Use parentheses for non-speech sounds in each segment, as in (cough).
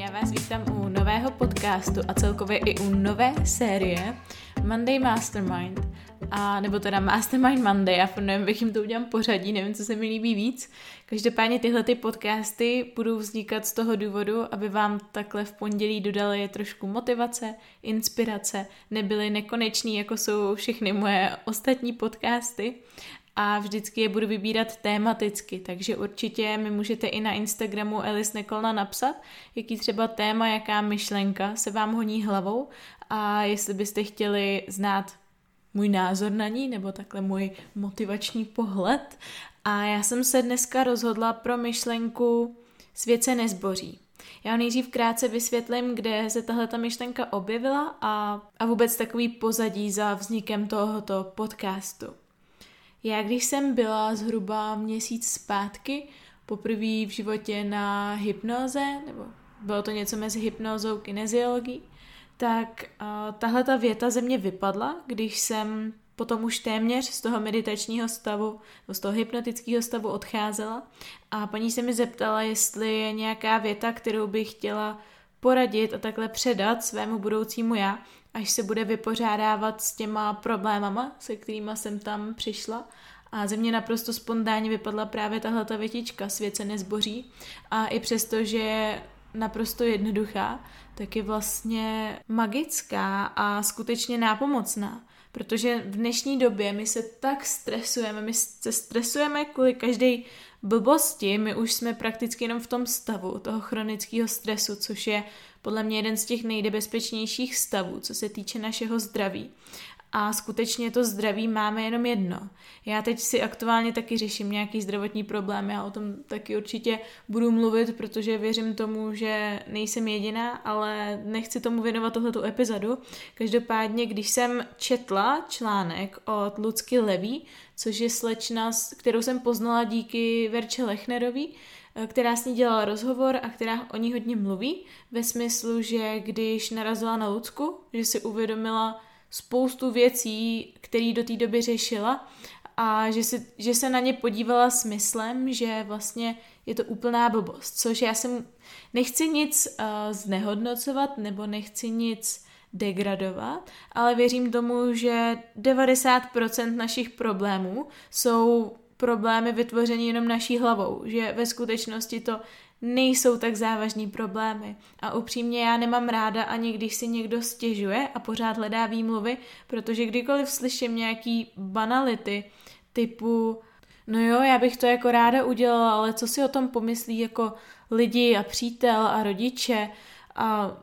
Já vás vítám u nového podcastu a celkově i u nové série Monday Mastermind. A nebo teda Mastermind Monday, já nevím, bych jim to udělám pořadí, nevím, co se mi líbí víc. Každopádně tyhle ty podcasty budou vznikat z toho důvodu, aby vám takhle v pondělí dodali trošku motivace, inspirace, nebyly nekonečný, jako jsou všechny moje ostatní podcasty a vždycky je budu vybírat tématicky, takže určitě mi můžete i na Instagramu Elis Nekolna napsat, jaký třeba téma, jaká myšlenka se vám honí hlavou a jestli byste chtěli znát můj názor na ní, nebo takhle můj motivační pohled. A já jsem se dneska rozhodla pro myšlenku Svět se nezboří. Já nejdřív krátce vysvětlím, kde se tahle ta myšlenka objevila a, a vůbec takový pozadí za vznikem tohoto podcastu. Já když jsem byla zhruba měsíc zpátky, poprvé v životě na hypnoze, nebo bylo to něco mezi hypnózou a kineziologií, tak uh, tahle ta věta ze mě vypadla, když jsem potom už téměř z toho meditačního stavu, z toho hypnotického stavu odcházela. A paní se mi zeptala, jestli je nějaká věta, kterou bych chtěla poradit a takhle předat svému budoucímu já, až se bude vypořádávat s těma problémama, se kterými jsem tam přišla. A ze mě naprosto spontánně vypadla právě tahle ta větička, svět se nezboří. A i přesto, že je naprosto jednoduchá, tak je vlastně magická a skutečně nápomocná. Protože v dnešní době my se tak stresujeme, my se stresujeme kvůli každé blbosti, my už jsme prakticky jenom v tom stavu toho chronického stresu, což je podle mě jeden z těch nejnebezpečnějších stavů, co se týče našeho zdraví a skutečně to zdraví máme jenom jedno. Já teď si aktuálně taky řeším nějaký zdravotní problém, já o tom taky určitě budu mluvit, protože věřím tomu, že nejsem jediná, ale nechci tomu věnovat tohletu epizodu. Každopádně, když jsem četla článek od Lucky Levy, což je slečna, kterou jsem poznala díky Verče Lechnerový, která s ní dělala rozhovor a která o ní hodně mluví, ve smyslu, že když narazila na Lucku, že si uvědomila, spoustu věcí, které do té doby řešila a že, si, že se na ně podívala smyslem, že vlastně je to úplná blbost, což já jsem nechci nic uh, znehodnocovat nebo nechci nic degradovat, ale věřím tomu, že 90% našich problémů jsou problémy vytvořené jenom naší hlavou, že ve skutečnosti to nejsou tak závažní problémy. A upřímně já nemám ráda ani když si někdo stěžuje a pořád hledá výmluvy, protože kdykoliv slyším nějaký banality typu no jo, já bych to jako ráda udělala, ale co si o tom pomyslí jako lidi a přítel a rodiče a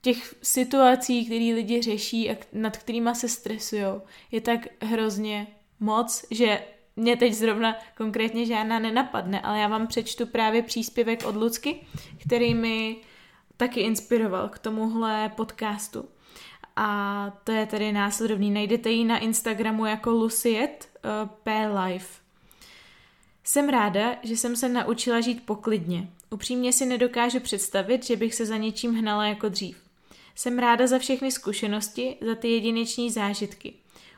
těch situací, které lidi řeší a nad kterými se stresují, je tak hrozně moc, že mě teď zrovna konkrétně žádná nenapadne, ale já vám přečtu právě příspěvek od Lucky, který mi taky inspiroval k tomuhle podcastu. A to je tedy následovný. Najdete ji na Instagramu jako Luciet uh, P. Life. Jsem ráda, že jsem se naučila žít poklidně. Upřímně si nedokážu představit, že bych se za něčím hnala jako dřív. Jsem ráda za všechny zkušenosti, za ty jedineční zážitky.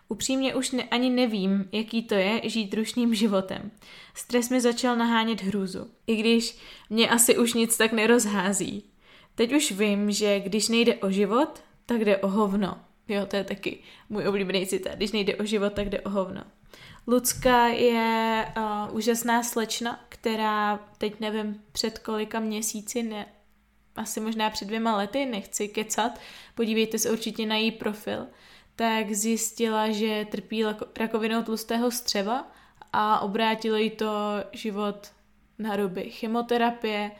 Upřímně už ne, ani nevím, jaký to je žít rušným životem. Stres mi začal nahánět hrůzu, i když mě asi už nic tak nerozhází. Teď už vím, že když nejde o život, tak jde o hovno. Jo, to je taky můj oblíbený citát. Když nejde o život, tak jde o hovno. Lucka je uh, úžasná slečna, která teď nevím před kolika měsíci, ne, asi možná před dvěma lety, nechci kecat, podívejte se určitě na její profil, tak zjistila, že trpí rakovinou tlustého střeva a obrátilo jí to život na ruby. Chemoterapie,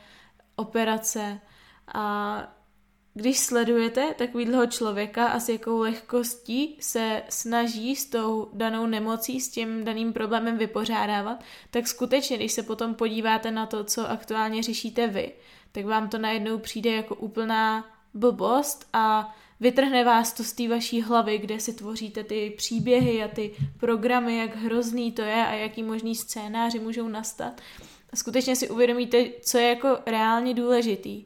operace a když sledujete takovýhleho člověka a s jakou lehkostí se snaží s tou danou nemocí, s tím daným problémem vypořádávat, tak skutečně, když se potom podíváte na to, co aktuálně řešíte vy, tak vám to najednou přijde jako úplná blbost a vytrhne vás to z té vaší hlavy, kde si tvoříte ty příběhy a ty programy, jak hrozný to je a jaký možný scénáři můžou nastat. A skutečně si uvědomíte, co je jako reálně důležitý.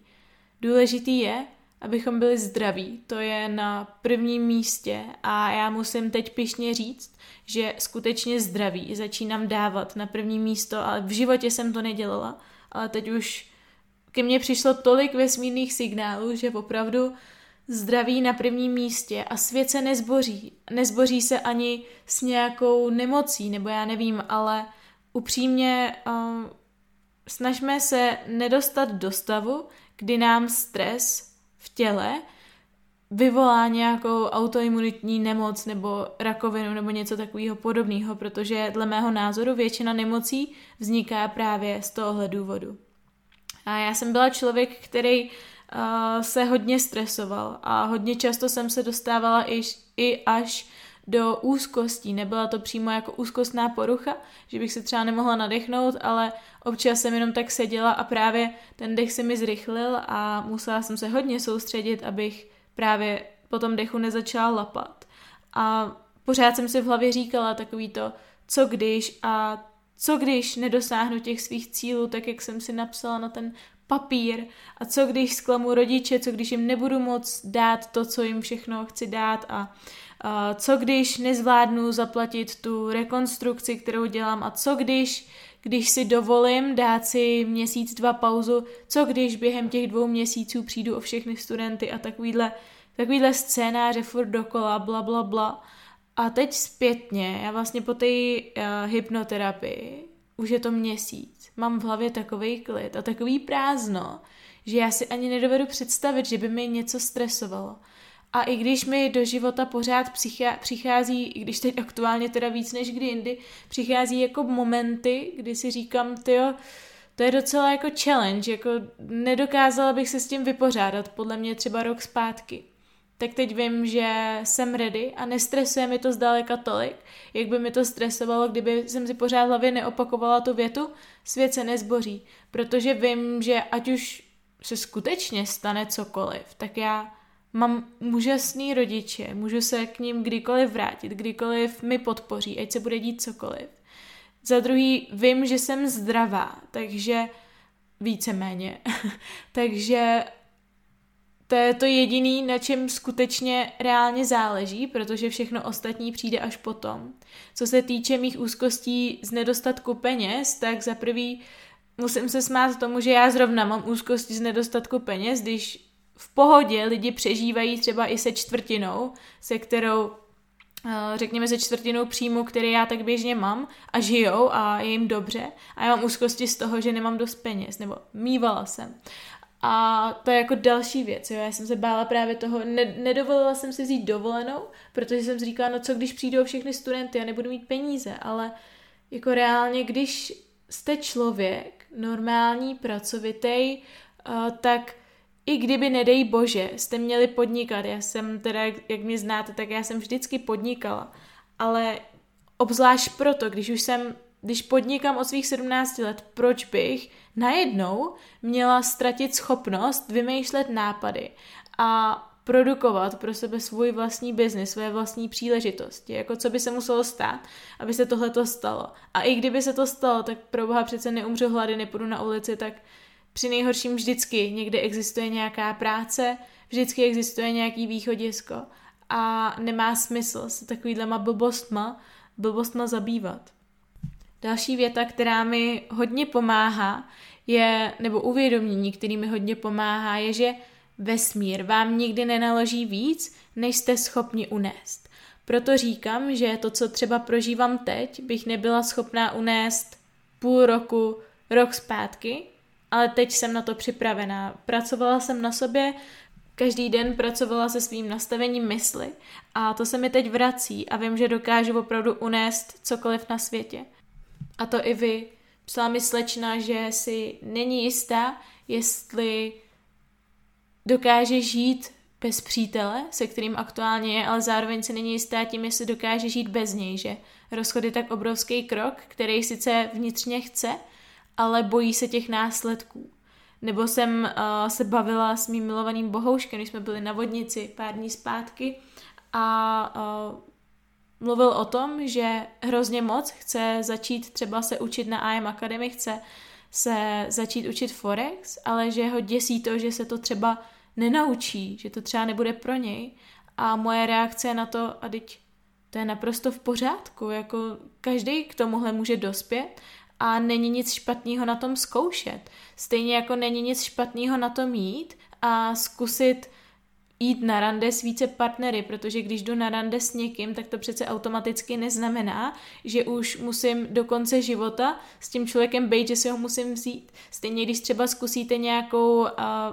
Důležitý je, abychom byli zdraví. To je na prvním místě a já musím teď pišně říct, že skutečně zdraví začínám dávat na první místo, ale v životě jsem to nedělala, ale teď už ke mně přišlo tolik vesmírných signálů, že opravdu zdraví na prvním místě a svět se nezboří. Nezboří se ani s nějakou nemocí, nebo já nevím, ale upřímně um, snažme se nedostat do stavu, kdy nám stres v těle vyvolá nějakou autoimunitní nemoc nebo rakovinu nebo něco takového podobného, protože dle mého názoru většina nemocí vzniká právě z tohohle důvodu. A já jsem byla člověk, který uh, se hodně stresoval a hodně často jsem se dostávala i, i až do úzkostí. Nebyla to přímo jako úzkostná porucha, že bych se třeba nemohla nadechnout, ale občas jsem jenom tak seděla a právě ten dech se mi zrychlil a musela jsem se hodně soustředit, abych právě po tom dechu nezačala lapat. A pořád jsem si v hlavě říkala takový to, co když a co když nedosáhnu těch svých cílů, tak jak jsem si napsala na ten papír? A co když zklamu rodiče, co když jim nebudu moc dát to, co jim všechno chci dát? A uh, co když nezvládnu zaplatit tu rekonstrukci, kterou dělám? A co když když si dovolím dát si měsíc, dva pauzu, co když během těch dvou měsíců přijdu o všechny studenty a takovýhle, takovýhle scénáře furt dokola, bla, bla, bla. A teď zpětně, já vlastně po té uh, hypnoterapii, už je to měsíc, mám v hlavě takový klid a takový prázdno, že já si ani nedovedu představit, že by mi něco stresovalo. A i když mi do života pořád přichází, i když teď aktuálně teda víc než kdy jindy, přichází jako momenty, kdy si říkám, tyjo, to je docela jako challenge, jako nedokázala bych se s tím vypořádat, podle mě třeba rok zpátky. Tak teď vím, že jsem ready a nestresuje mi to zdaleka tolik, jak by mi to stresovalo, kdyby jsem si pořád hlavě neopakovala tu větu, svět se nezboří, protože vím, že ať už se skutečně stane cokoliv, tak já Mám úžasný rodiče, můžu se k ním kdykoliv vrátit, kdykoliv mi podpoří, ať se bude dít cokoliv. Za druhý vím, že jsem zdravá, takže víceméně. (laughs) takže to je to jediný, na čem skutečně reálně záleží, protože všechno ostatní přijde až potom. Co se týče mých úzkostí z nedostatku peněz, tak za prvý musím se smát tomu, že já zrovna mám úzkosti z nedostatku peněz, když v pohodě lidi přežívají třeba i se čtvrtinou, se kterou eh, řekněme se čtvrtinou příjmu, který já tak běžně mám a žijou a je jim dobře a já mám úzkosti z toho, že nemám dost peněz, nebo mývala jsem. A to je jako další věc, jo. já jsem se bála právě toho, ne- nedovolila jsem si vzít dovolenou, protože jsem si říkala, no co když přijdou všechny studenty a nebudu mít peníze, ale jako reálně, když jste člověk, normální, pracovitý, uh, tak i kdyby, nedej bože, jste měli podnikat, já jsem teda, jak mě znáte, tak já jsem vždycky podnikala, ale obzvlášť proto, když už jsem, když podnikám od svých 17 let, proč bych najednou měla ztratit schopnost vymýšlet nápady a produkovat pro sebe svůj vlastní biznis, své vlastní příležitosti, jako co by se muselo stát, aby se tohle to stalo. A i kdyby se to stalo, tak pro boha přece neumřu hlady, nepůjdu na ulici, tak při nejhorším vždycky někde existuje nějaká práce, vždycky existuje nějaký východisko a nemá smysl se takovýhlema blbostma, blbostma zabývat. Další věta, která mi hodně pomáhá, je, nebo uvědomění, který mi hodně pomáhá, je, že vesmír vám nikdy nenaloží víc, než jste schopni unést. Proto říkám, že to, co třeba prožívám teď, bych nebyla schopná unést půl roku, rok zpátky, ale teď jsem na to připravená. Pracovala jsem na sobě, každý den pracovala se svým nastavením mysli a to se mi teď vrací a vím, že dokážu opravdu unést cokoliv na světě. A to i vy. Psala mi slečna, že si není jistá, jestli dokáže žít bez přítele, se kterým aktuálně je, ale zároveň se není jistá tím, jestli dokáže žít bez něj, že rozchod je tak obrovský krok, který sice vnitřně chce, ale bojí se těch následků. Nebo jsem uh, se bavila s mým milovaným bohouškem, když jsme byli na vodnici pár dní zpátky a uh, mluvil o tom, že hrozně moc chce začít třeba se učit na IM Academy, chce se začít učit Forex, ale že ho děsí to, že se to třeba nenaučí, že to třeba nebude pro něj. A moje reakce na to, a teď to je naprosto v pořádku, jako každý k tomuhle může dospět a není nic špatného na tom zkoušet. Stejně jako není nic špatného na tom jít a zkusit jít na rande s více partnery, protože když jdu na rande s někým, tak to přece automaticky neznamená, že už musím do konce života s tím člověkem být, že si ho musím vzít. Stejně když třeba zkusíte nějakou uh,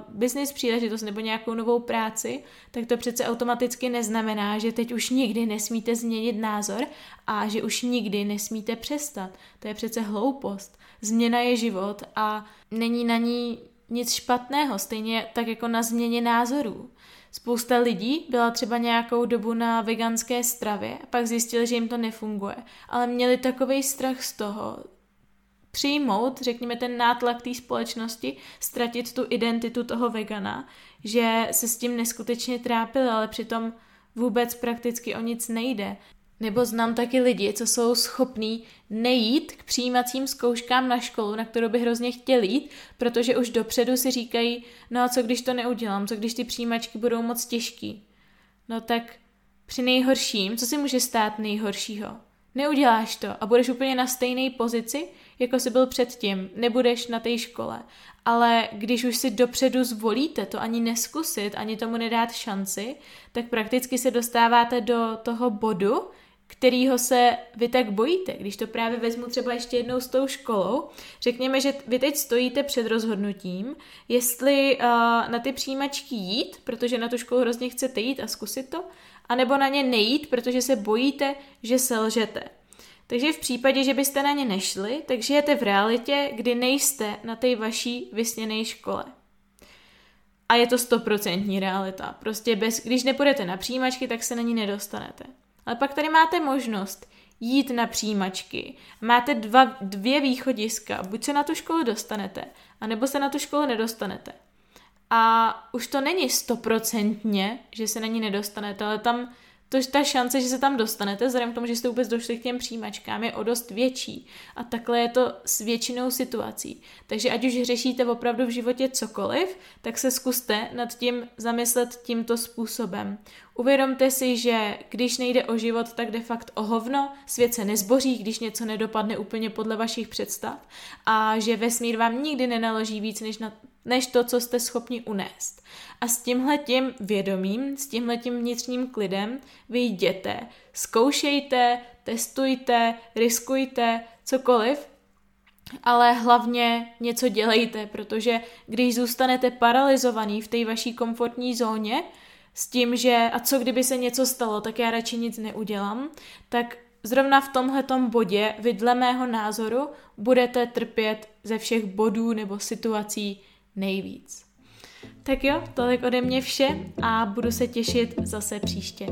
business příležitost nebo nějakou novou práci, tak to přece automaticky neznamená, že teď už nikdy nesmíte změnit názor a že už nikdy nesmíte přestat. To je přece hloupost. Změna je život a není na ní nic špatného, stejně tak jako na změně názorů. Spousta lidí byla třeba nějakou dobu na veganské stravě a pak zjistili, že jim to nefunguje, ale měli takový strach z toho, přijmout, řekněme, ten nátlak té společnosti, ztratit tu identitu toho vegana, že se s tím neskutečně trápili, ale přitom vůbec prakticky o nic nejde. Nebo znám taky lidi, co jsou schopní nejít k přijímacím zkouškám na školu, na kterou by hrozně chtěli jít, protože už dopředu si říkají, no a co když to neudělám, co když ty přijímačky budou moc těžký. No tak při nejhorším, co si může stát nejhoršího? Neuděláš to a budeš úplně na stejné pozici, jako jsi byl předtím, nebudeš na té škole. Ale když už si dopředu zvolíte to ani neskusit, ani tomu nedát šanci, tak prakticky se dostáváte do toho bodu, kterýho se vy tak bojíte. Když to právě vezmu třeba ještě jednou s tou školou, řekněme, že vy teď stojíte před rozhodnutím, jestli uh, na ty přijímačky jít, protože na tu školu hrozně chcete jít a zkusit to, anebo na ně nejít, protože se bojíte, že selžete. Takže v případě, že byste na ně nešli, tak žijete v realitě, kdy nejste na té vaší vysněné škole. A je to stoprocentní realita. Prostě bez, když nepůjdete na přijímačky, tak se na ní nedostanete. Ale pak tady máte možnost jít na přijímačky. Máte dva, dvě východiska. Buď se na tu školu dostanete, anebo se na tu školu nedostanete. A už to není stoprocentně, že se na ní nedostanete, ale tam to, ta šance, že se tam dostanete, vzhledem k tomu, že jste vůbec došli k těm přijímačkám, je o dost větší. A takhle je to s většinou situací. Takže ať už řešíte opravdu v životě cokoliv, tak se zkuste nad tím zamyslet tímto způsobem. Uvědomte si, že když nejde o život, tak de facto o hovno, svět se nezboří, když něco nedopadne úplně podle vašich představ a že vesmír vám nikdy nenaloží víc než, na, než to, co jste schopni unést. A s tímhletím vědomím, s tímhletím vnitřním klidem vy jděte, zkoušejte, testujte, riskujte, cokoliv, ale hlavně něco dělejte, protože když zůstanete paralizovaný v té vaší komfortní zóně, s tím, že a co kdyby se něco stalo, tak já radši nic neudělám, tak zrovna v tomhletom bodě, vy dle mého názoru, budete trpět ze všech bodů nebo situací nejvíc. Tak jo, tolik ode mě vše a budu se těšit zase příště.